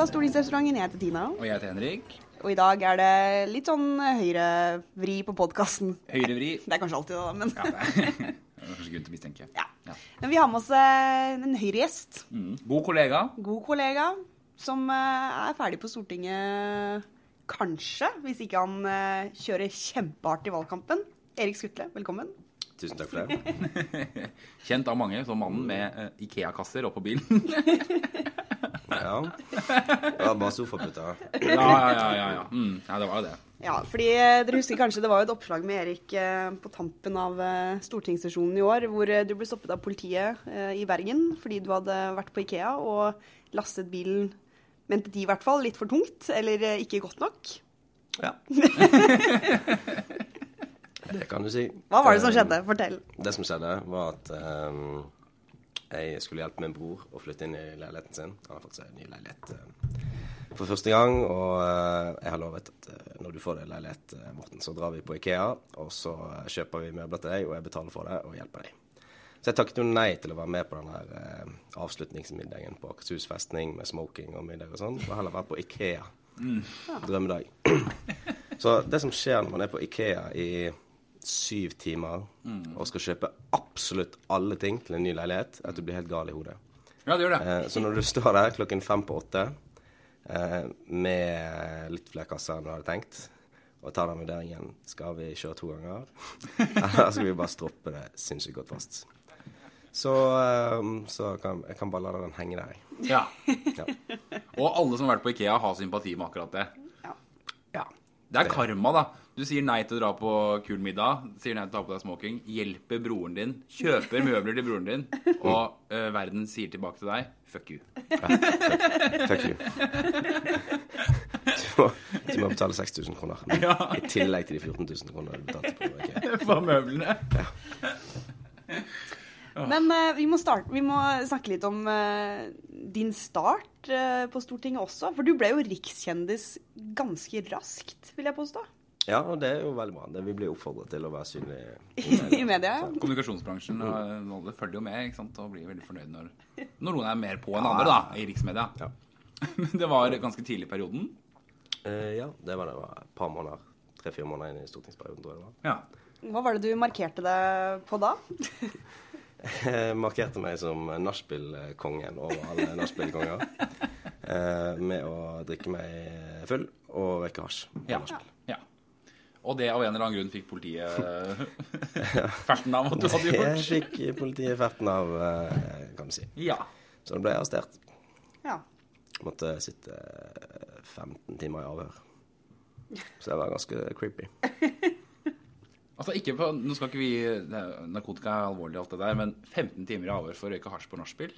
episode av Stortingsrestauranten. Jeg heter Tina. Og jeg heter Henrik. Og i dag er det litt sånn høyrevri på podkasten. Høyrevri. Det er kanskje alltid det, da, men Ja, det er det er kanskje grunn til å mistenke. ja. Ja. Men vi har med oss eh, en høyregjest. Mm. God kollega. God kollega som eh, er ferdig på Stortinget kanskje, hvis ikke han eh, kjører kjempehardt i valgkampen. Erik Skutle, velkommen. Tusen takk for det. Kjent av mange som mannen med eh, Ikea-kasser oppå bilen. Ja. Det var bare sofaputer. ja, ja, ja. ja, ja. Mm. ja, det var jo det. Ja, fordi eh, dere husker kanskje det var jo et oppslag med Erik eh, på tampen av eh, stortingssesjonen i år, hvor du ble stoppet av politiet eh, i Bergen fordi du hadde vært på Ikea og lastet bilen, mente de i hvert fall, litt for tungt, eller ikke godt nok. Ja. Det kan du si. Hva var det som skjedde? Fortell. Det som skjedde, var at um, jeg skulle hjelpe min bror å flytte inn i leiligheten sin. Han har fått seg en ny leilighet uh, for første gang, og uh, jeg har lovet at uh, når du får deg leilighet, eh, Morten, så drar vi på Ikea, og så eh, kjøper vi møbler til deg, og jeg betaler for det og hjelper deg. Så jeg takket jo nei til å være med på den her eh, avslutningsmiddagen på Akershus festning med smoking og middag og sånn, og heller være på Ikea. Drømmedag. Så det som skjer når man er på Ikea i syv timer og skal kjøpe absolutt alle ting til en ny leilighet, at du blir helt gal i hodet. Ja, det gjør det. Eh, så når du står der klokken fem på åtte eh, med litt flere kasser enn du hadde tenkt, og tar den vurderingen skal vi kjøre to ganger, eller skal vi bare stroppe det sinnssykt godt fast. Så, eh, så kan, jeg kan bare la den henge der. jeg. Ja. Ja. Og alle som har vært på Ikea, har sympati med akkurat det. ja. Det er karma, da. Du sier nei til å dra på kul middag, sier nei til å ta på deg smoking, hjelper broren din, kjøper møbler til broren din, og uh, verden sier tilbake til deg fuck you. Fuck you. Du må, du må betale 6000 kroner. Ja. I tillegg til de 14 000 kroner du betalte på Okay. For møblene. Men uh, vi, må starte, vi må snakke litt om uh, din start uh, på Stortinget også. For du ble jo rikskjendis ganske raskt, vil jeg påstå. Ja, og det er jo veldig bra. Det, vi blir oppfordret til å være synlige I media. ja. Kommunikasjonsbransjen og det følger jo med ikke sant? og blir veldig fornøyd når, når noen er mer på enn andre da, i riksmedia. Ja. Men det var ganske tidlig i perioden. Eh, ja, det var det var et par måneder. Tre-fire måneder inn i stortingsperioden, tror jeg det var. Ja. Hva var det du markerte deg på da? Jeg markerte meg som nachspiel-kongen over alle nachspiel-konger. Eh, med å drikke meg full og røyke hasj. Ja. nachspiel. Og det av en eller annen grunn fikk politiet ferten av at du hadde gjort. Det fikk politiet ferten av, eh, kan du si. Ja. Så da ble arrestert. Ja. Måtte sitte eh, 15 timer i avhør. Så det var ganske creepy. Altså ikke på, Nå skal ikke vi Narkotika er alvorlig, alt det der, men 15 timer i avhør for å røyke hasj på nachspiel?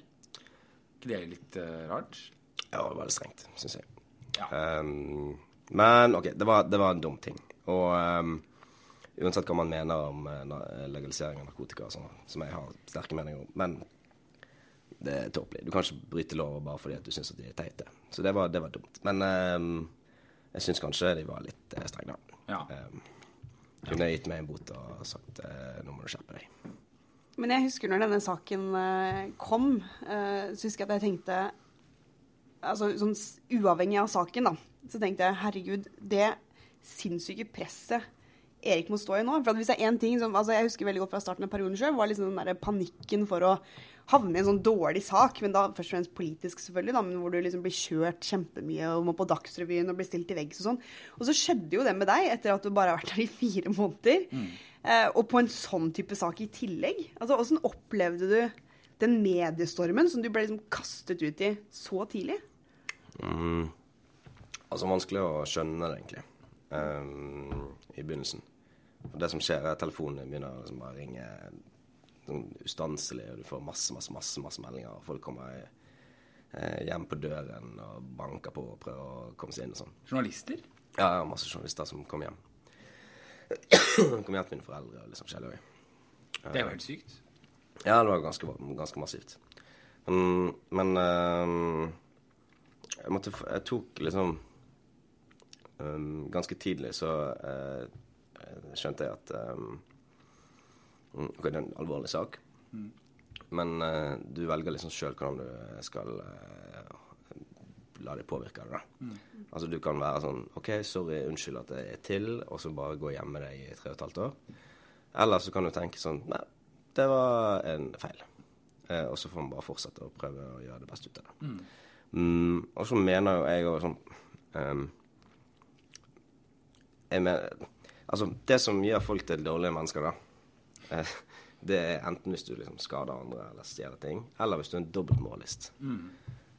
ikke det litt uh, rart? Ja, det var litt strengt, syns jeg. Ja. Um, men OK, det var, det var en dum ting. Og um, uansett hva man mener om uh, legalisering av narkotika, sånn, som jeg har sterke meninger om, men det er tåpelig. Du kan ikke bryte lover bare fordi at du syns at de er teite. Så det var, det var dumt. Men um, jeg syns kanskje de var litt uh, strenge, da. Ja. Um, kunne gitt meg en bot og sagt eh, nå må du skjerpe deg. Men jeg husker når denne saken eh, kom, eh, så husker jeg at jeg tenkte altså sånn Uavhengig av saken, da, så tenkte jeg herregud, det sinnssyke presset Erik må stå i nå. For at hvis det er én ting som altså Jeg husker veldig godt fra starten av perioden sjøl, var liksom den der panikken for å havne i en sånn dårlig sak, men da først og fremst politisk, selvfølgelig, da, men hvor du liksom blir kjørt kjempemye og må på Dagsrevyen og blir stilt til veggs og sånn. Og så skjedde jo det med deg etter at du bare har vært der i fire måneder. Eh, og på en sånn type sak i tillegg. Altså, Hvordan opplevde du den mediestormen som du ble liksom kastet ut i så tidlig? Mm. Altså vanskelig å skjønne det, egentlig, ehm, i begynnelsen. Og det som skjer, er at telefonene begynner liksom bare å ringe sånn ustanselig, og du får masse, masse, masse, masse meldinger. og Folk kommer eh, hjem på døren og banker på og prøver å komme seg inn og sånn. Journalister? Ja, ja, masse journalister som kom hjem. kom hjem til mine foreldre og liksom forskjellig. Det er jo helt sykt. Ja, det var ganske, ganske massivt. Men, men um, jeg, måtte, jeg tok liksom ehm, Ganske tidlig så uh, skjønte jeg at mm, Ok, det er en alvorlig sak, men uh, du velger liksom sjøl hvordan du skal la deg påvirke av det. da. Altså Du kan være sånn OK, sorry, unnskyld at jeg er til, og så bare gå hjem med deg i tre og et halvt år. Eller så kan du tenke sånn Nei, det var en feil. Eh, og så får man bare fortsette å prøve å gjøre det beste ut av det. Mm, og så mener jo jeg òg sånn ehm, jeg mener, altså, det som gjør folk til dårlige mennesker, da, eh, det er enten hvis du liksom skader andre eller stjeler ting, eller hvis du er en dobbeltmålist.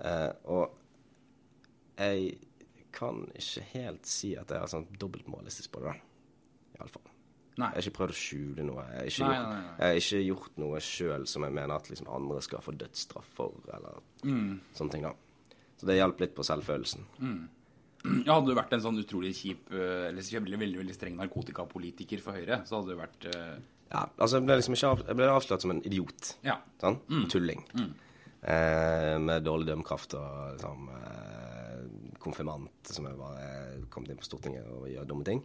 Eh, og jeg kan ikke helt si at jeg er sånn dobbeltmålistisk på det, da. Iallfall. Nei. Jeg har ikke prøvd å skjule noe. Jeg har ikke, Nei, gjort, nei. Jeg har ikke gjort noe sjøl som jeg mener at liksom andre skal få dødsstraff for, eller Mm. sånne ting, da. Så det hjalp litt på selvfølelsen. Ja, hadde du vært en sånn utrolig kjip eh, eller veldig, veldig, veldig streng narkotikapolitiker for Høyre, så hadde du vært uh... Ja, altså jeg ble liksom ikke av, jeg ble avslørt som en idiot. Ja. Sånn? Tulling. Eh, med dårlig dømmekraft og liksom eh, konfirmant som jeg bare kom inn på Stortinget og gjør dumme ting.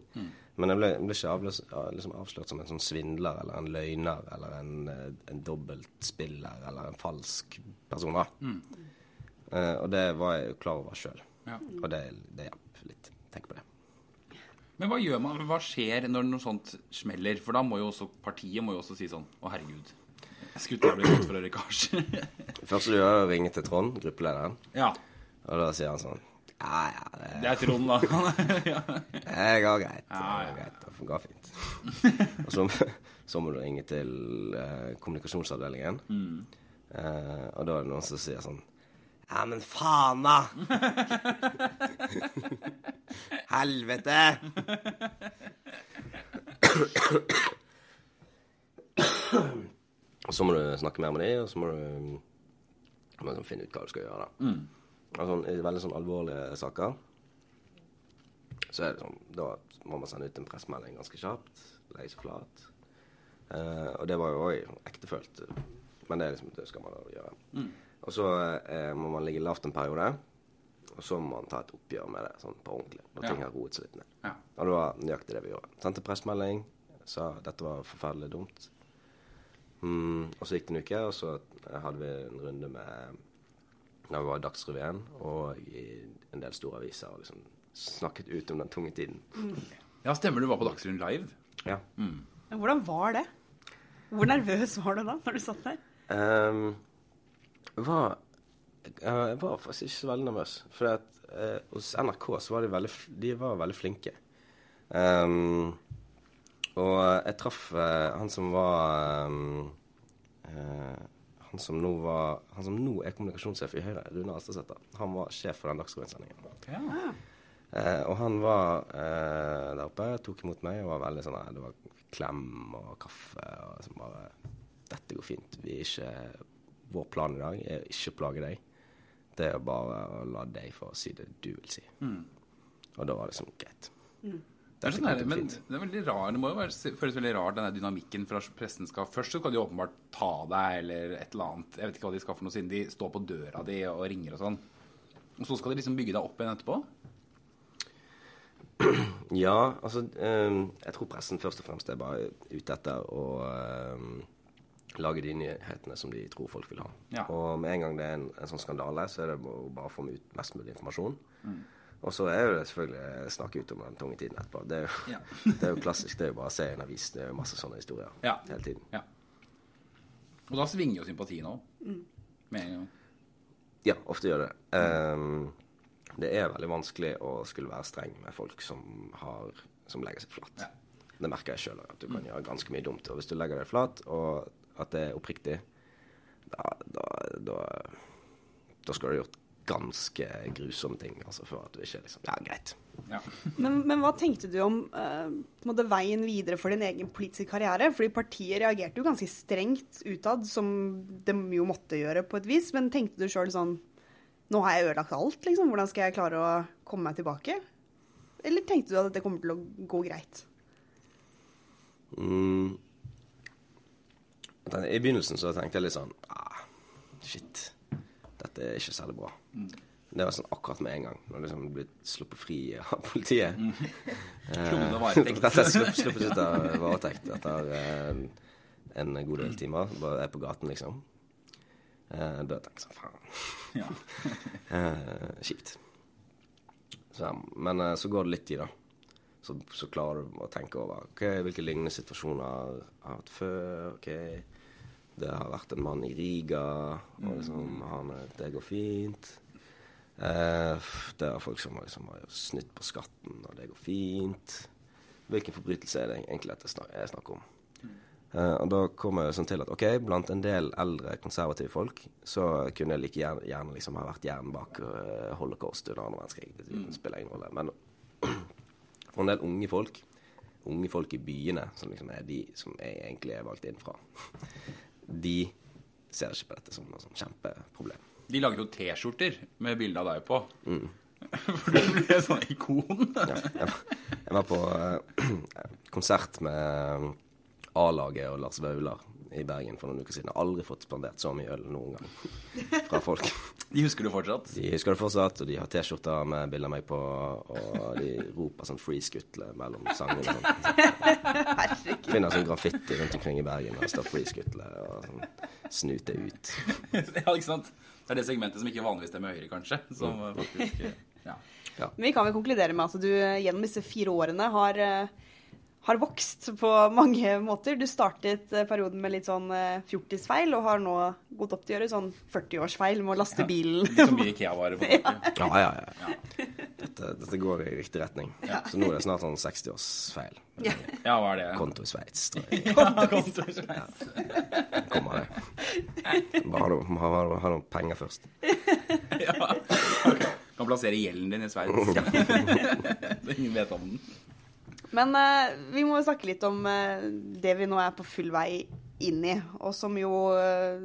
Men jeg ble, jeg ble ikke avløs, liksom avslørt som en sånn svindler eller en løgner eller en, eh, en dobbeltspiller eller en falsk person. da. Eh, og det var jeg klar over sjøl. Ja. Og det, det hjalp litt. Tenk på det. Men hva gjør man, hva skjer når noe sånt smeller? For da må jo også partiet må jo også si sånn Å, herregud. Jeg skulle ikke blitt for lekkasje. Først du gjør, er å ringe til Trond, gruppelederen, ja. og da sier han sånn Ja, ja, det, Det er Trond, da. ja. Det går greit. Det Ja, ja. går greit. Det går fint. og så, så må du ringe til eh, kommunikasjonsavdelingen. Eh, og da er det noen som sier sånn Ja, men faen, da! Helvete! og så må du snakke mer med dem, og så må du må finne ut hva du skal gjøre. da. Og sånn, I veldig sånn alvorlige saker så er det sånn Da må man sende ut en pressemelding ganske kjapt. Legge seg flat. Eh, og det var jo òg ektefølt. Men det, er liksom, det skal man da gjøre. Og så eh, må man ligge lavt en periode. Og så må man ta et oppgjør med det sånn på ordentlig. Når ting har roet seg litt ned. Ja. Og det var nøyaktig det vi gjorde. Sendte pressmelding, Sa dette var forferdelig dumt. Mm, og så gikk det en uke, og så hadde vi en runde med Da vi var i Dagsrevyen og i en del store aviser og liksom snakket ut om den tunge tiden. ja, stemmer du var på Dagsrevyen live? Ja. Men Hvordan var det? Hvor nervøs var du da, når du satt der? Ehm, var, jeg var faktisk ikke så veldig nervøs. For at, eh, hos NRK så var de veldig, de var veldig flinke. Um, og jeg traff eh, han som var um, eh, han som, nå var, han som nå er kommunikasjonssjef i Høyre, Rune Alstadsæter, han var sjef for den Dagsrevyen-sendingen. Ja. Eh, og han var eh, der oppe, tok imot meg og var veldig sånn Det var klem og kaffe og liksom bare Dette går fint. Vi er ikke Vår plan i dag er å ikke plage deg. Det er bare å la deg få si det du vil si. Og da var det sånn greit. Det er, sånn gå men det er veldig rar, det må jo være, føles veldig rart, den dynamikken fra pressen skal Først så skal de åpenbart ta deg eller et eller annet. Jeg vet ikke hva de skal for noe, siden de står på døra di og ringer og sånn. Og så skal de liksom bygge deg opp igjen etterpå? Ja, altså ehm, Jeg tror pressen først og fremst er bare ute etter å ehm, lage de nyhetene som de tror folk vil ha. Ja. Og med en gang det er en, en sånn skandale, så er det å bare få ut mest mulig informasjon. Mm. Og så er jo det selvfølgelig snakke ut om den tunge tiden etterpå. Det er jo, Ja. det er jo klassisk. Det er jo bare å se i en avis. Det er jo masse sånne historier Ja. hele tiden. Ja. Og da svinger jo sympatien òg. Med en gang. Ja, ofte gjør det. Um, det er veldig vanskelig å skulle være streng med folk som, har, som legger seg flat. Ja. Det merker jeg sjøl, at du kan gjøre ganske mye dumt. Og hvis du legger deg flat, og at det er oppriktig, da, da, da, da skal du ha gjort ganske grusomme ting altså, for at du ikke liksom Ja, greit. Ja. Men, men hva tenkte du om eh, veien videre for din egen politiske karriere? Fordi partiet reagerte jo ganske strengt utad, som de jo måtte gjøre på et vis. Men tenkte du sjøl sånn Nå har jeg ødelagt alt, liksom. Hvordan skal jeg klare å komme meg tilbake? Eller tenkte du at det kommer til å gå greit? Mm. Den- I begynnelsen så tenkte jeg litt sånn ah, Shit, dette er ikke særlig bra. Det var sånn akkurat med en gang, når liksom blitt sluppet fri av politiet. Mm. varetekt. Dette er slupp, sluppet ut av varetekt etter eh, en god del timer. Bare er på gaten, liksom. Eh, da tenkte jeg sånn Faen. Eh, kjipt. Så, men eh, så går det litt tid, da. Så, så klarer du å tenke over ok, hvilke lignende situasjoner jeg har hatt før. ok, Det har vært en mann i Riga, og liksom han, er- Det går fint. Eh, det er folk som har liksom, har snytt på skatten, og det går fint. Hvilken forbrytelse er det egentlig snak jeg snakker om? Eh, og da kommer jeg sånn til at ok, blant en del eldre konservative folk, så kunne jeg like gjerne, gjerne liksom ha vært hjernen bak uh, holocaust under andre verdenskrig. Det spiller ingen rolle. Men for en del unge folk, unge folk i byene, som liksom er de som jeg egentlig er valgt inn fra, de ser ikke på dette som noe sånn kjempeproblem. De laget jo T-skjorter med bilde av deg på. For du ble sånn ikon. Jeg, jeg var på eh, konsert med A-laget og Lars Vaular i Bergen for noen uker siden. Jeg har aldri fått spandert så mye øl noen gang fra folk. De husker du fortsatt? De husker det fortsatt, og de har T-skjorter med bilde av meg på, og de roper sånn 'free skutle' mellom sangene. Herregud. Finner sånn graffiti rundt omkring i Bergen, og står 'free skutle' og sånn 'snute ut'. ja, ikke sant? Det er det segmentet som ikke vanligvis er med Høyre, kanskje. Som faktisk ja. Men vi kan vel konkludere med at du eh, gjennom disse fire årene har, eh, har vokst på mange måter. Du startet eh, perioden med litt sånn eh, fjortisfeil, og har nå gått opp til å gjøre sånn 40-årsfeil med å laste bilen. Litt så mye Ikea-varer på taket. Ja, ja, ja. Dette, dette går i riktig retning. Så nå er det snart sånn 60-årsfeil. Ja. Ja, hva er det? Konto i Sveits, tror jeg. Ja, kontorsveis. Kommer det. Bare ha noe, må ha, ha noen penger først. Ja. Ok. Kan plassere gjelden din i Sveits. Så ingen vet om den. Men uh, vi må jo snakke litt om uh, det vi nå er på full vei inn i, og som jo uh,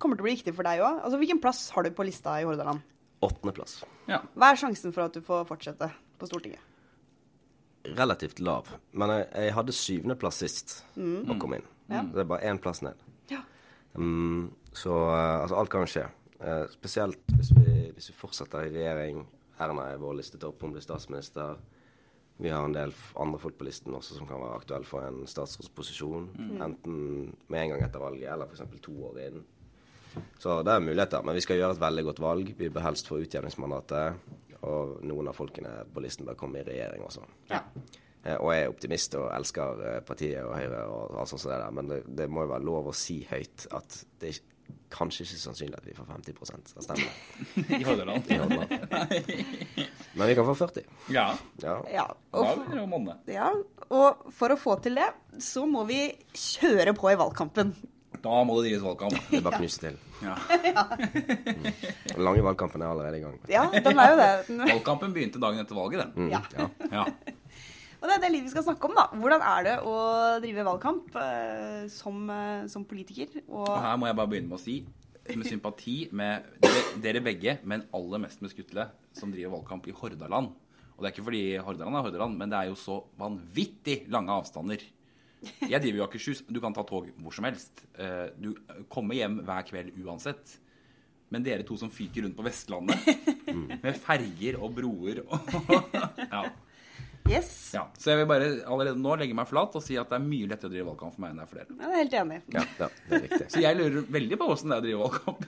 kommer til å bli viktig for deg òg. Altså, hvilken plass har du på lista i Hordaland? Åttendeplass. Ja. Hva er sjansen for at du får fortsette på Stortinget? Relativt lav. Men jeg, jeg hadde syvendeplass sist og kom inn. Det er bare én plass ned. Ja. Um, så altså, alt kan jo skje. Spesielt hvis vi, hvis vi fortsetter i regjering. Erna er vår liste opp, hun blir statsminister. Vi har en del andre folk på listen også som kan være aktuelle for en statsrådsposisjon. Enten med en gang etter valget, eller f.eks. to år inn. Så det er muligheter. Men vi skal gjøre et veldig godt valg. Vi bør helst få utjevningsmandatet. Og noen av folkene på listen bør komme i regjering også. Ja. Eh, Og jeg er optimist og elsker eh, partiet og Høyre og alt sånt som det der, men det, det må jo være lov å si høyt at det kanskje ikke sannsynlig at vi får 50 av stemmene. I Hordaland. i Hordaland. Men vi kan få 40. Ja. Ja. Ja, og, monne. ja, og for å få til det, så må vi kjøre på i valgkampen. Da må det drives valgkamp. Det er bare å knuse til. Ja. Den lange valgkampen er allerede i gang. Ja, den er jo det. Valgkampen begynte dagen etter valget, den. Mm, Ja. ja. Og det er det livet vi skal snakke om, da. Hvordan er det å drive valgkamp eh, som, eh, som politiker? Og Og her må jeg bare begynne med å si, med sympati med dere, dere begge, men aller mest med Skutle, som driver valgkamp i Hordaland. Og det er ikke fordi Hordaland er Hordaland, men det er jo så vanvittig lange avstander. Jeg driver jo Akershus. Du kan ta tog hvor som helst. Eh, Du kommer hjem hver kveld uansett. Men dere to som fyker rundt på Vestlandet med ferger og broer og ja. Yes. ja. Så jeg vil bare allerede nå legge meg flat og si at det er mye lettere å drive valgkamp for meg enn det er for dere. Ja, det er helt enig. ja, ja, det er riktig. Så jeg lurer veldig på hvordan det er å drive valgkamp.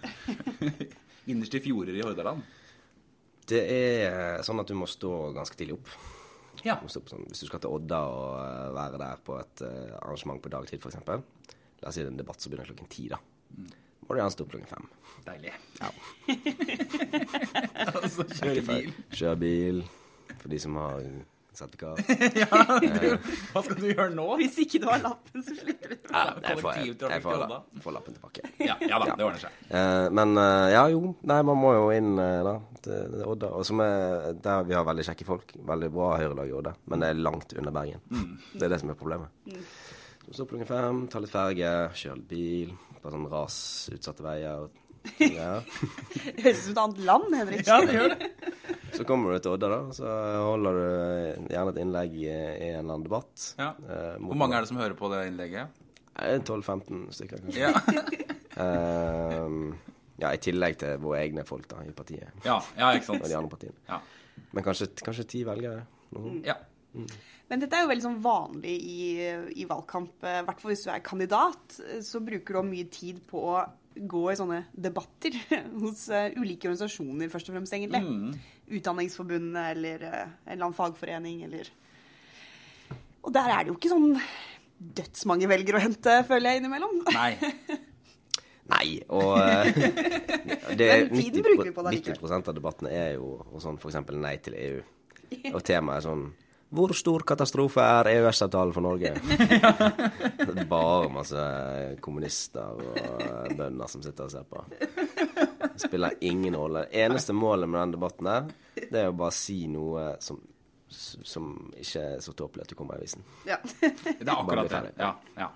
Innerst i fjorder i Hordaland. Det er sånn at du må stå ganske tidlig opp. Ja. Sånn, hvis du skal til Odda og eh, være der på et eh, arrangement på dagtid, f.eks. La oss si det er en debatt som begynner klokken ti, da. Må du gjerne stå opp klokken fem. Deilig. Ja. altså, kjøre bil. Kjøre bil for de som har sertifikat. Hva skal du gjøre nå? Hvis ikke du har lappen, så slipper du. Ja, jeg får, jeg, jeg får, la- får lappen tilbake. Ja, ja da, det ordner seg. Uh, men uh, ja, jo. Nei, man må jo inn uh, da, til Odda. Og som er, der vi har veldig kjekke folk. Veldig bra Høyre-lag i Odda. Men det er langt under Bergen. Det er det som er problemet. Så stå opp klokken fem, ta litt ferge, kjøre litt bil. På sånn rasutsatte veier. Ja. Det høres ut som et annet land, Henrik. Ja, det gjør det. Så kommer du til Odda, da. Så holder du eh, gjerne et innlegg i, i en eller annen debatt. Ja. Eh, Hvor mange er det som hører på det innlegget? Eh, 12-15 stykker, kanskje. Ja, Eh, ja, i tillegg til våre egne folk da, i partiet. ja, ja ikke Og de sant. andre partiene. Ja. Men kanskje, kanskje ti velgere. Noen. ja. Men dette er jo veldig sånn vanlig i, i valgkamp. eh, I hvert fall hvis du er kandidat, eh, så bruker du mye tid på å gå i sånne debatter hos eh, ulike organisasjoner, først og fremst, egentlig. Mm. Utdanningsforbundet eller eh, en eller annen fagforening eller Og der er det jo ikke sånn dødsmange velger å hente, føler jeg innimellom. Nei. Nei, og eh, det, Men tiden bruker vi på det 90 likevel. av debattene er jo sånn f.eks. nei til EU. Og temaet er sånn Hvor stor katastrofe er EØS-avtalen for Norge? Bare masse kommunister og bønder som sitter og ser på. Det spiller ingen rolle. Det eneste målet med den debatten her, det er å bare si noe som, som ikke er så tåpelig at du kommer i avisen. Ja. Det er akkurat det. Ja, ja.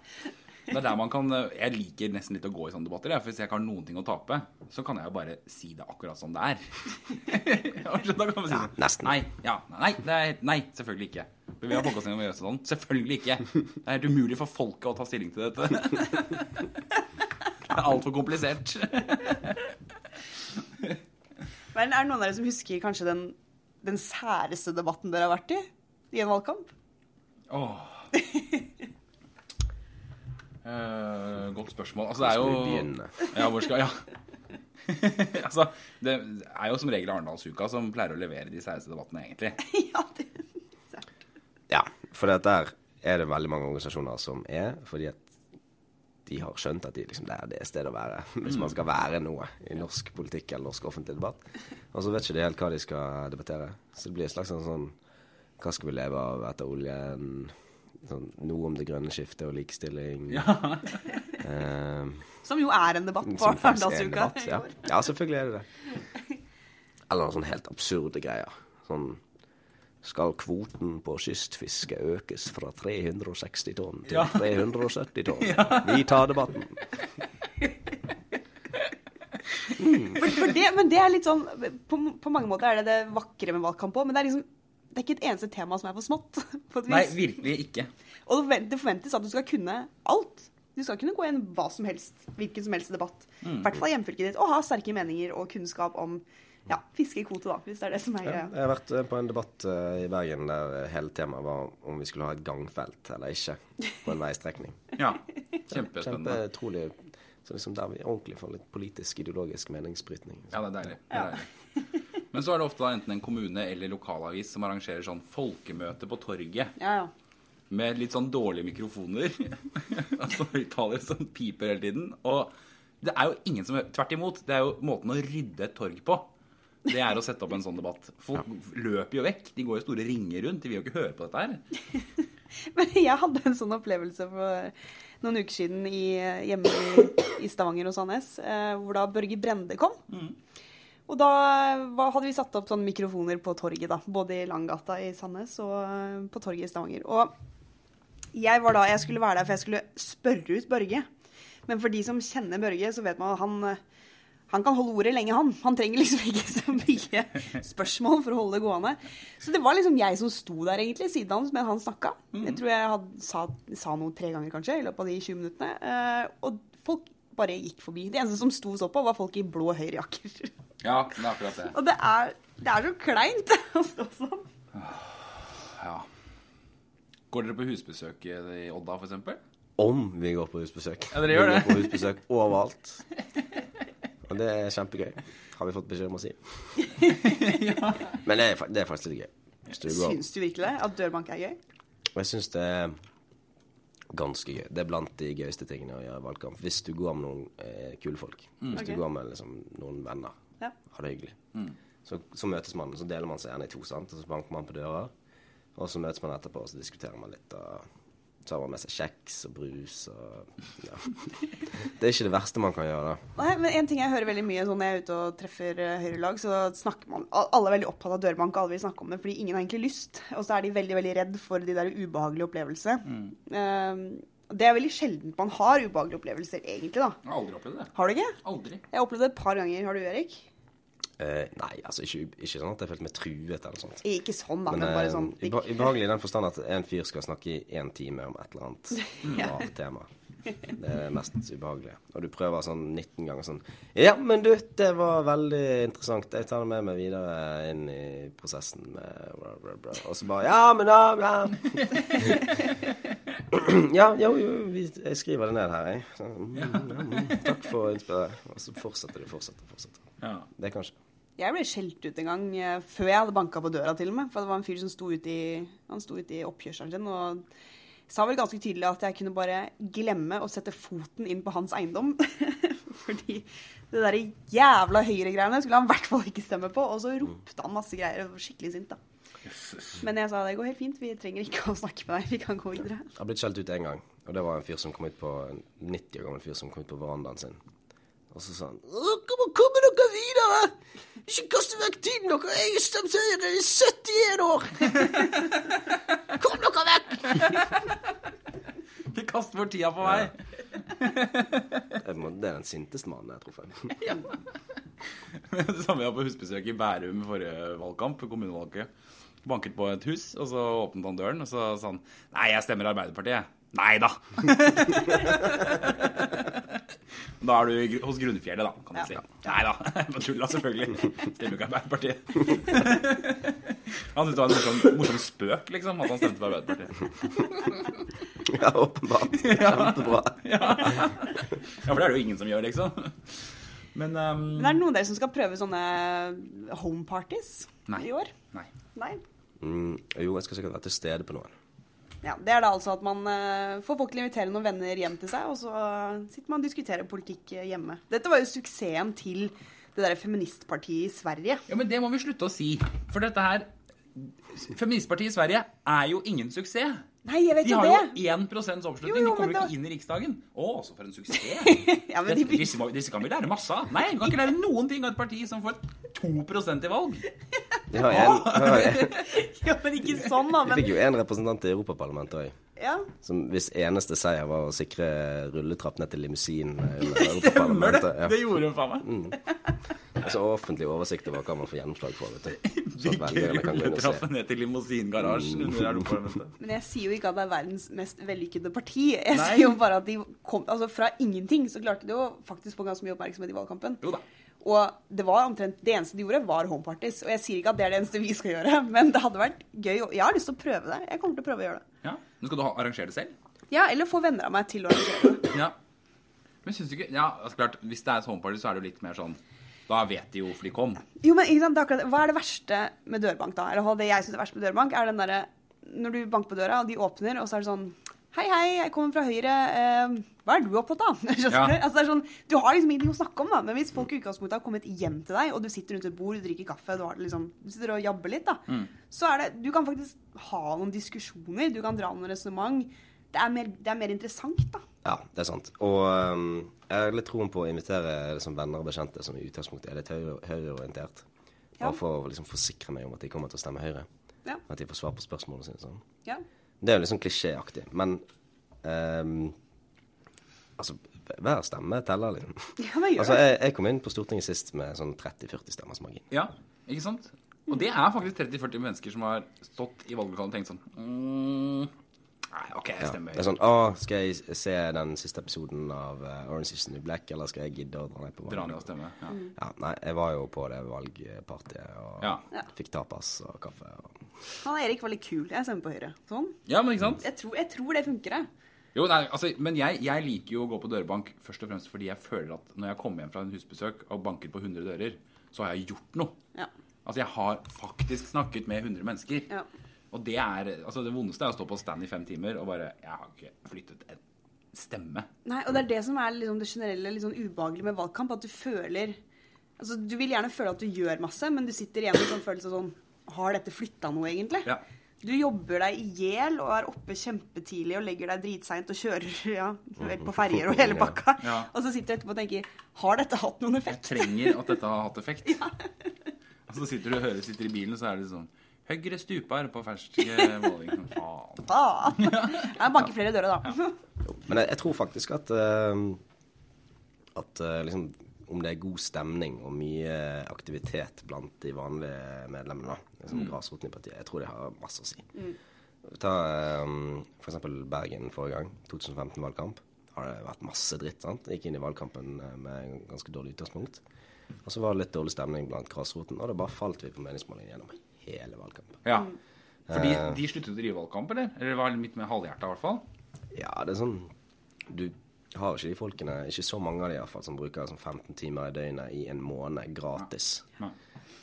Det er der man kan Jeg liker nesten litt å gå i sånne debatter. For hvis jeg ikke har noen ting å tape, så kan jeg jo bare si det akkurat som det er. Da kan man si sånn, nesten. Nei, ja, nei, det er, nei, selvfølgelig ikke. For vi har folkeavstemning om EØS-avtalen. Selvfølgelig ikke. Det er helt umulig for folket å ta stilling til dette. Det er altfor komplisert. Men er det noen av dere som husker kanskje den, den særeste debatten dere har vært i i en valgkamp? Åh. Eh, godt spørsmål. Altså, det er Skal vi jo begynne? Ja, hvor skal Ja. altså, det er jo som regel Arendalsuka som pleier å levere de særeste debattene, egentlig. ja, det, Ja, for dette der er det veldig mange organisasjoner som er, fordi at de har skjønt at de, liksom, det er det stedet å være hvis man skal være noe i norsk politikk eller norsk offentlig debatt. Og så vet ikke de helt hva de skal debattere. Så det blir et slags sånn, sånn Hva skal vi leve av etter oljen? Sånn, noe om det grønne skiftet og likestilling. Eh, som jo er en debatt på Arendalsuka. Ja. ja, selvfølgelig er det det. Eller noen sånn helt absurde greier. Sånn skal kvoten på kystfiske økes fra 360 tonn til Ja. 370 tonn? Vi tar debatten. For, for det, men det er litt sånn på, på mange måter er det det vakre med valgkamp òg, men det er liksom det er ikke et eneste tema som er for smått. På et Nei, virkelig ikke. Og det forventes at du skal kunne alt. Du skal kunne gå i en hva som helst, hvilken som helst debatt. I hvert fall i hjemfylket ditt. Og ha sterke meninger og kunnskap om ja, fiskekvote, da, hvis det er det som er Ja, jeg har vært eh, på en debatt uh, i Bergen der hele temaet var om vi skulle ha et gangfelt eller ikke på en veistrekning. Ja, Kjempespennende. Kjempetrolig. Så liksom der vi ordentlig får litt politisk, ideologisk meningsbrytning. Ja, det er deilig. Det er deilig. Men så er det ofte da enten en kommune eller lokalavis som arrangerer sånn folkemøte på torget. Ja, ja. med litt sånn dårlige mikrofoner. altså høyttalere som piper hele tiden. Og det er jo ingen som Tvert imot. Det er jo måten å rydde et torg på. Det er å sette opp en sånn debatt. Folk løper jo vekk. De går jo store ringer rundt. De vil jo ikke høre på dette her. Men jeg hadde en sånn opplevelse for noen uker siden i, hjemme i, i Stavanger og Sandnes, eh, hvor da Børge Brende kom. Og da hadde vi satt opp sånne mikrofoner på torget, da, både i Langgata i Sandnes og eh, på torget i Stavanger. Og jeg var da, jeg skulle være der for jeg skulle spørre ut Børge. Men for de som kjenner Børge, så vet man at han, eh, han kan holde ordet lenge, han. Han trenger liksom ikke så mye spørsmål for å holde det gående. Så det var liksom jeg som sto der egentlig, siden hans, men han snakka. Jeg tror jeg hadde, sa, sa noe tre ganger kanskje i løpet av de 20 minuttene. Eh, og folk bare gikk forbi. Det eneste som sto så på, var folk i blå høyrejakker. Ja, det er akkurat det. Og det er, det er så kleint å stå sånn. Ja. Går dere på husbesøk i Odda, for eksempel? Om vi går på husbesøk. Ja, dere gjør det. vi går på husbesøk overalt. Og det er kjempegøy. Har vi fått beskjed om å si. Men det er, det er faktisk litt gøy. Syns du virkelig det? At dørbank er gøy? Jeg syns det er ganske gøy. Det er blant de gøyeste tingene å gjøre i valgkamp. Hvis du går med noen eh, kule folk. Hvis okay. du går med liksom, noen venner. Ja. Ha det hyggelig. Så, så møtes man, så deler man seg gjerne i to, sant? og så banker man på døra. Og så møtes man etterpå, og så diskuterer man litt. Og så har man med seg kjeks og brus og ja. Det er ikke det verste man kan gjøre, da. Nei, men en ting jeg hører veldig mye sånn når jeg er ute og treffer høyrelag, så snakker man Alle er veldig opptatt av dørbank, alle vil snakke om det fordi ingen har egentlig lyst. Og så er de veldig veldig redd for de der ubehagelige opplevelsene. Um, det er veldig sjeldent man har ubehagelige opplevelser, egentlig, da. Jeg har aldri opplevd det. Har du ikke? Aldri. Jeg har opplevd det et par ganger. Har du, Erik? Eh, nei, altså ikke, ikke sånn at jeg følte meg truet eller sånt. Ikke sånn, da, men, Men bare eh, sånn ikke... ubehagelig i den forstand at en fyr skal snakke i én time om et eller annet Ja. rart tema. Det er det mest ubehagelige. Og du prøver sånn 19 ganger sånn Ja, men du, det var veldig interessant. Jeg tar det med meg videre inn i prosessen med bla, bla, bla. Og så bare Ja, men da ja. Ja, jo, jo, jeg skriver det ned her, jeg. Så, mm, mm, takk for innspillet. Og så fortsetter du, fortsetter, fortsetter. Ja. Det kanskje. Jeg ble skjelt ut en gang eh, før jeg hadde banka på døra til og med. For det var en fyr som sto ute i, han sto ute i oppkjørselen sin og sa vel ganske tydelig at jeg kunne bare glemme å sette foten inn på hans eiendom. Fordi det der jævla høyregreiene skulle han i hvert fall ikke stemme på. Og så ropte han masse greier og var skikkelig sint, da. Men jeg sa det går helt fint, vi trenger ikke å snakke med deg. Vi kan gå videre. Jeg har blitt skjelt ut én gang, og det var en fyr som kom ut på en 90 år gammel fyr som kom ut på verandaen sin. Og så sa han Dere Kom, komme dere videre! Ikke kast vekk tiden deres! Jeg har stemt Høyre i 71 år! Kom dere vekk! Ikke kast bort tida på meg! Det det er den sinteste mannen jeg har truffet. Det samme jeg var på husbesøk i Bærum i forrige valgkamp, kommunevalget. Banket på et hus, og så åpnet han døren, og så sa han Nei, jeg stemmer Arbeiderpartiet. Nei da. da er du hos Grunnfjellet, da, kan du Ja. si. Nei da. På tulla, selvfølgelig. Stemmer ikke Arbeiderpartiet. han syntes det var en morsom, morsom spøk, liksom, at han stemte på Arbeiderpartiet. Ja, åpenbart. Kjempebra. Ja, for det er det jo ingen som gjør, liksom. Men um, Men er det noen av dere som skal prøve sånne homeparties i år? Nei. Nei. Mm, jo, jeg skal sikkert være til stede på noen. Ja, Det er da altså at man eh, får folk til å invitere noen venner hjem til seg, og så sitter man og diskuterer politikk eh, hjemme. Dette var jo suksessen til det der feministpartiet i Sverige. Ja, men det må vi slutte å si. For dette her Feministpartiet i Sverige er jo ingen suksess. Nei, jeg vet De jo har det! jo 1 oppslutning. Jo, jo, de kommer jo jo da- ikke inn i Riksdagen. Å, så for en suksess. Ja, men de, disse, disse kan vi lære masse av. Nei, vi kan ikke lære noen ting av et parti som får 2% i valg. De har én. ja, men ikke sånn, da. fikk jo en representant i Europaparlamentet òg. ja. Som hvis eneste seier var å sikre rulletrapp ned til limousin Stemmer det? Europaparlamentet. Ja. Det gjorde hun faen meg. Altså offentlig oversikt over hva man får gjennomslag for. vet du. Så at velgerne kan gå inn og se. ned til limousingarasjen under Europaparlamentet. Men jeg sier jo ikke at det er verdens mest vellykkede parti. Jeg Nei. sier jo bare at de kom Altså, fra ingenting så klarte de jo faktisk få ganske mye oppmerksomhet i valgkampen. Jo da. Og det var omtrent det eneste de gjorde, var home parties. Og jeg sier ikke at det er det eneste vi skal gjøre, men det hadde vært gøy. og Jeg har lyst til å prøve det. Jeg kommer til å prøve å gjøre det. Ja. Nå skal du arrangere det selv? Ja, eller få venner av meg til å arrangere det. Ja. Men syns du ikke Ja, altså klart, hvis det er et homeparty, så er det jo litt mer sånn Da vet de jo hvorfor de kom. Jo, men sant, akkurat det. Hva er det verste med dørbank, da? Eller det jeg syns er verst med dørbank, er den derre Når du banker på døra, og de åpner, og så er det sånn Hei, hei, jeg kommer fra Høyre. Eh, hva er du opptatt av? Ja. Altså, det er sånn, du har liksom ingenting å snakke om, da. Men hvis folk i utgangspunktet har kommet hjem til deg, og du sitter rundt et bord, du drikker kaffe, du, har liksom, du sitter og jabber litt, da, Mm. så er det Du kan faktisk ha noen diskusjoner, du kan dra noen resonnement. Det, er mer- det er mer interessant, da. Ja, det er sant. Og um, jeg har litt troen på å invitere liksom, venner og bekjente som i utgangspunktet er litt høyre- høyreorientert. Ja. Bare for å liksom, forsikre meg om at de kommer til å stemme Høyre. Ja. At de får svar på spørsmålene sine. Sånn. Ja. Det er jo liksom klisjéaktig. Men um, altså, hver stemme teller, liksom. ja, men gjør Altså, det. jeg, jeg kom inn på Stortinget sist med sånn 30-40 stemmers margin. Ja, ikke sant? Og det er faktisk 30-40 mennesker som har stått i valglokalet og tenkt sånn mm, Nei, OK, jeg Ja. stemmer. Det er sånn Å, skal jeg se den siste episoden av uh, Orange is the New Black, eller skal jeg gidde å dra ned på valg? Dra ned og stemme. Ja. Ja, nei, jeg var jo på det valgpartiet og Ja. Ja. fikk tapas og kaffe. Og... Han Erik var litt kul. Jeg stemmer på Høyre. Sånn. ja, men ikke sant? Jeg tror, jeg tror det funker, jeg. Jo, nei, altså, men jeg, jeg liker jo å gå på dørbank først og fremst fordi jeg føler at når jeg kommer hjem fra en husbesøk og banker på 100 dører, så har jeg gjort noe. Ja. Altså, jeg har faktisk snakket med 100 mennesker. Ja. Og det er Altså, det vondeste er å stå på stand i fem timer og bare Jeg har ikke flyttet en stemme. Nei, og det er det som er liksom det generelle litt sånn ubehagelige med valgkamp. At du føler Altså, du vil gjerne føle at du gjør masse, men du sitter igjen med en sånn følelse sånn Har dette flytta noe, egentlig? Ja. Du jobber deg i hjel og er oppe kjempetidlig og legger deg dritseint og kjører ja, på ferjer og hele pakka. Ja. Og så sitter du etterpå og tenker Har dette hatt noen effekt? Jeg trenger at dette har hatt effekt. Ja. Og så sitter du og hører, sitter i bilen, og så er det sånn Høyre stupar på fersk måling. Faen. Faen! Jeg banker flere dører, da. Men jeg, jeg tror faktisk at eh, At eh, liksom om det er god stemning og mye aktivitet blant de vanlige medlemmene, liksom mm. grasroten i partiet, jeg tror det har masse å si. Ta um, f.eks. Bergen forrige gang, 2015-valgkamp. Har det vært masse dritt. sant? Gikk inn i valgkampen eh, med ganske dårlig utgangspunkt. Og så var det litt dårlig stemning blant grasroten, og det bare falt vi på meningsmålingen gjennom hele valgkampen. Ja. Fordi Eh. de sluttet å drive valgkamp, eller? Eller det var litt med halvhjerta, i hvert fall. Ja, det er sånn Du har ikke de folkene, ikke så mange av de i hvert fall, som bruker sånn 15 timer i døgnet i en måned gratis. Nei.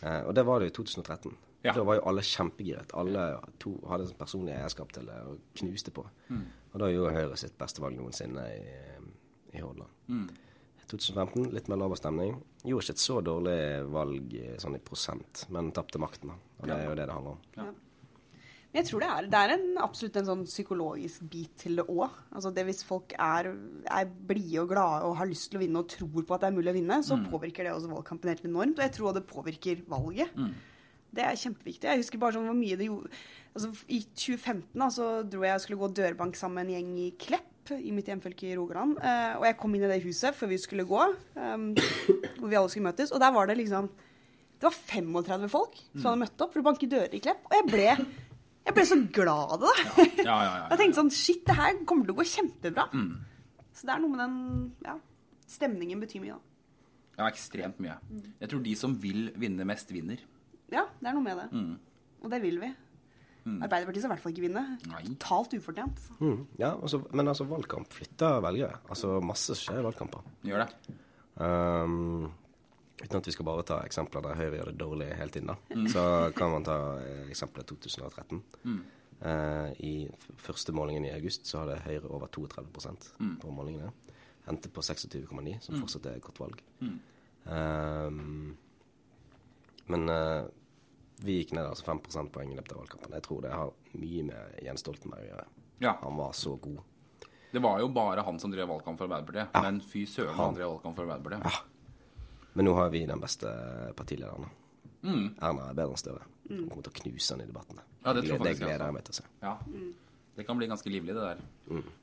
Eh, og det var det i 2013. Ja. Da var jo alle kjempegiret. Alle to hadde sånn personlig eierskap til det og knuste på. Mm. Og da gjorde Høyre sitt beste valg noensinne i, i Hordaland. Mm. 2015, litt mer lavere stemning. Gjorde ikke et så dårlig valg eh, sånn i prosent, men tapte makten. da. Og det er jo det det handler om. Men jeg tror det er, det er en, absolutt en sånn psykologisk bit til det òg. Altså det hvis folk er, er blide og glade og har lyst til å vinne og tror på at det er mulig å vinne, så påvirker det også valgkampen helt enormt. Og jeg tror det påvirker valget. Det er kjempeviktig. Jeg husker bare sånn hvor mye det gjorde altså, I 2015 da, så dro jeg og skulle gå dørbank sammen med en gjeng i Klepp, i mitt hjemfylke i Rogaland. Eh, og jeg kom inn i det huset før vi skulle gå, um, hvor vi alle skulle møtes. Og der var det liksom Det var 35 folk som hadde møtt opp for å banke dører i Klepp. Og jeg ble, jeg ble så glad av det. da. Ja, ja, ja, Jeg tenkte sånn Shit, det her kommer til å gå kjempebra. Mm. Så det er noe med den ja, Stemningen betyr mye, da. Ja, ekstremt mye. Jeg tror de som vil vinne mest, vinner. Ja, det er noe med det. Mm. Og det vil vi. Arbeiderpartiet skal i hvert fall ikke vinne. Nei. Totalt ufortjent. Mm, ja, altså, men altså, valgkamp flytter velgere. Altså, masse skjer i valgkamper. Gjør det. Um, uten at vi skal bare ta eksempler der Høyre gjør det dårlig hele tiden, da. Så kan man ta eh, eksempelet 2013. Eh, I f- første målingen i august så hadde Høyre over 32% på målingene. Endte på 26,9, som fortsatt er et godt valg. Um, men eh, vi gikk ned altså 5 prosentpoeng i løpet av valgkampen. Jeg tror det har mye med Jens Stoltenberg å gjøre. Ja. Han var så god. Det var jo bare han som drev valgkamp for Arbeiderpartiet. Ja. Men fy søren, han drev valgkamp for Arbeiderpartiet. Ja. Men nå har vi den beste partilederen. Mm. Erna er bedre enn Støre. Hun kommer til å knuse han i debattene. Ja, det tror jeg det gleder jeg meg til å se. Ja. Det kan bli ganske livlig, det der.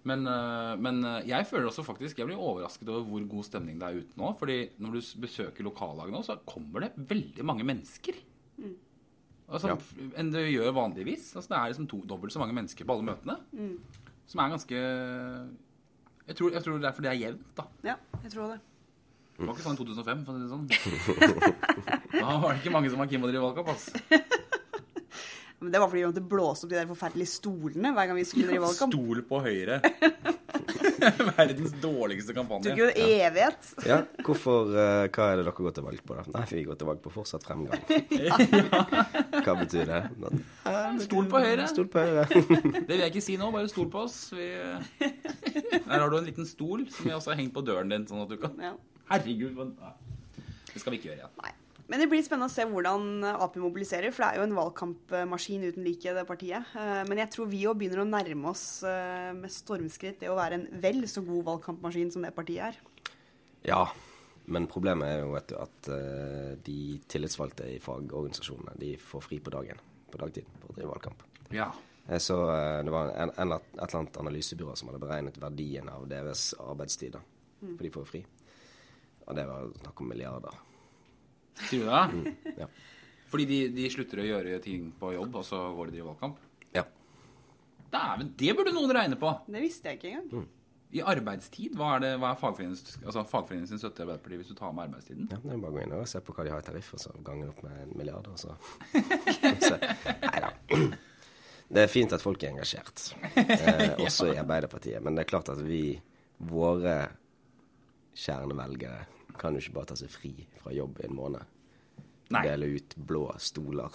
Men, øh, men øh, jeg føler også faktisk Jeg blir overrasket over hvor god stemning det er ute nå. Fordi når du besøker lokallaget nå, så kommer det veldig mange mennesker. Altså, Ja. Enn det gjør vanligvis. Altså, det er liksom to, dobbelt så mange mennesker på alle møtene. Som er ganske jeg tror, jeg tror fordi det er jevnt, da. Ja, jeg tror det. Det var ikke sånn i 2005, for å si det sånn. Da var det ikke mange som var keen på å drive valgkamp, ass. Men det var fordi vi måtte blåse opp de der forferdelige stolene hver gang vi skulle drive valgkamp. Stol på Høyre. Verdens dårligste kampanje. tok jo en evighet. Ja, hvorfor, uh, Hva er det dere går til valg på, da? Nei, vi går til valg på fortsatt fremgang. Hva betyr det? Stol på Høyre. Stol på Høyre. Det vil jeg ikke si nå, bare stol på oss. Vi... Der har du en liten stol som vi også har hengt på døren din. sånn at du kan... Ja. Herregud, men... Det skal vi ikke gjøre igjen. Nei. Men det blir spennende å se hvordan Ap mobiliserer, for det er jo en valgkampmaskin uten like, det partiet. Eh, Men jeg tror vi òg begynner å nærme oss eh, med stormskritt det å være en vel så god valgkampmaskin som det partiet er. Ja, men problemet er jo vet du, at eh, de tillitsvalgte i fagorganisasjonene de får fri på dagen, på dagtid, for å drive valgkamp. Ja. Jeg så eh, det var en, en, et eller annet analysebyrå som hadde beregnet verdien av deres arbeidstid, da. For de får jo fri. Og det var snakk om milliarder. Sier du det? Ja. Fordi de, de slutter å gjøre ting på jobb, og så går de i valgkamp? ja. Dæven, det burde noen regne på! Det visste jeg ikke engang. I arbeidstid, hva er, det, hva er fagforeningens, altså fagforeningens støtte Arbeiderpartiet hvis du tar med arbeidstiden? Ja, det er bare å gå inn og se på hva de har i tariff, og så gange opp med en milliard, og så. Nei da. Det er fint at folk er engasjert, eh, også i Arbeiderpartiet. Men det er klart at vi, våre kjernevelgere, kan jo ikke bare ta seg fri fra jobb i en måned. Nei. Dele ut blå stoler.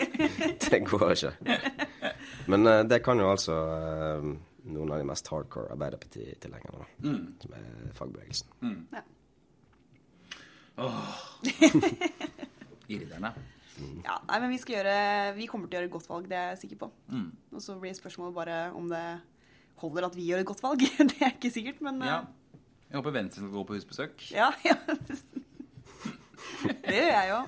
det går ikke. Men uh, det kan jo altså uh, noen av de mest hardcore Arbeiderparti-tilhengerne, mm. Som er fagbevegelsen. Irriterende. Ja, nei, men vi skal gjøre Vi kommer til å gjøre et godt valg, det er jeg sikker på. Og så blir spørsmålet bare om det holder at vi gjør et godt valg. det er ikke sikkert, men eh, Ja. Jeg håper Venstre skal gå på husbesøk. ja, ja. Det gjør jeg jo.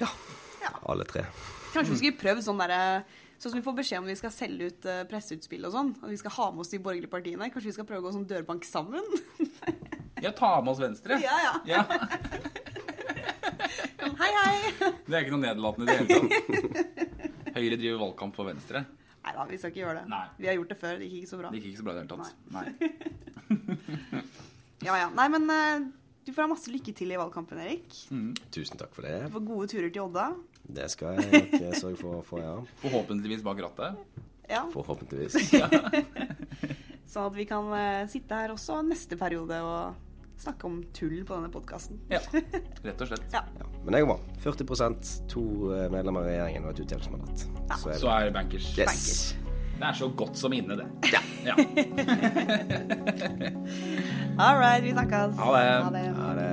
Ja, Alle tre. Kanskje vi skulle prøvd sånn derre Sånn som vi får beskjed om vi skal selge ut uh, presseutspill og sånn, og vi skal ha med oss de borgerlige partiene. Kanskje vi skal prøve å gå sånn dørbank sammen? Ja, ta med oss Venstre. ja, ja. Ja, Hei, hei. Det er ikke noe nedlatende i det hele tatt. Høyre driver valgkamp for Venstre. Nei da, vi skal ikke gjøre det. Nei. Vi har gjort det før, det gikk ikke så bra. Det gikk ikke så bra i det hele tatt. Nei. Ja, ja. Nei, men eh, du får ha masse lykke til i valgkampen, Erik. Tusen takk for det. Du får gode turer til Odda. Det skal jeg nok eh, sørge for å få, ja. Forhåpentligvis bak rattet. Ja, Forhåpentligvis. ja. Sånn at vi kan eh, sitte her også neste periode og snakke om tull på denne podkasten. Ja, rett og slett. Ja. Ja. Men jeg var 40 to eh, medlemmer av regjeringen og et utjevningsmandat. Så Så er det bankers. Yes. Det er så godt som inne, det. Ja. All right, vi snakkes. Ha det. Ha det. Ha det.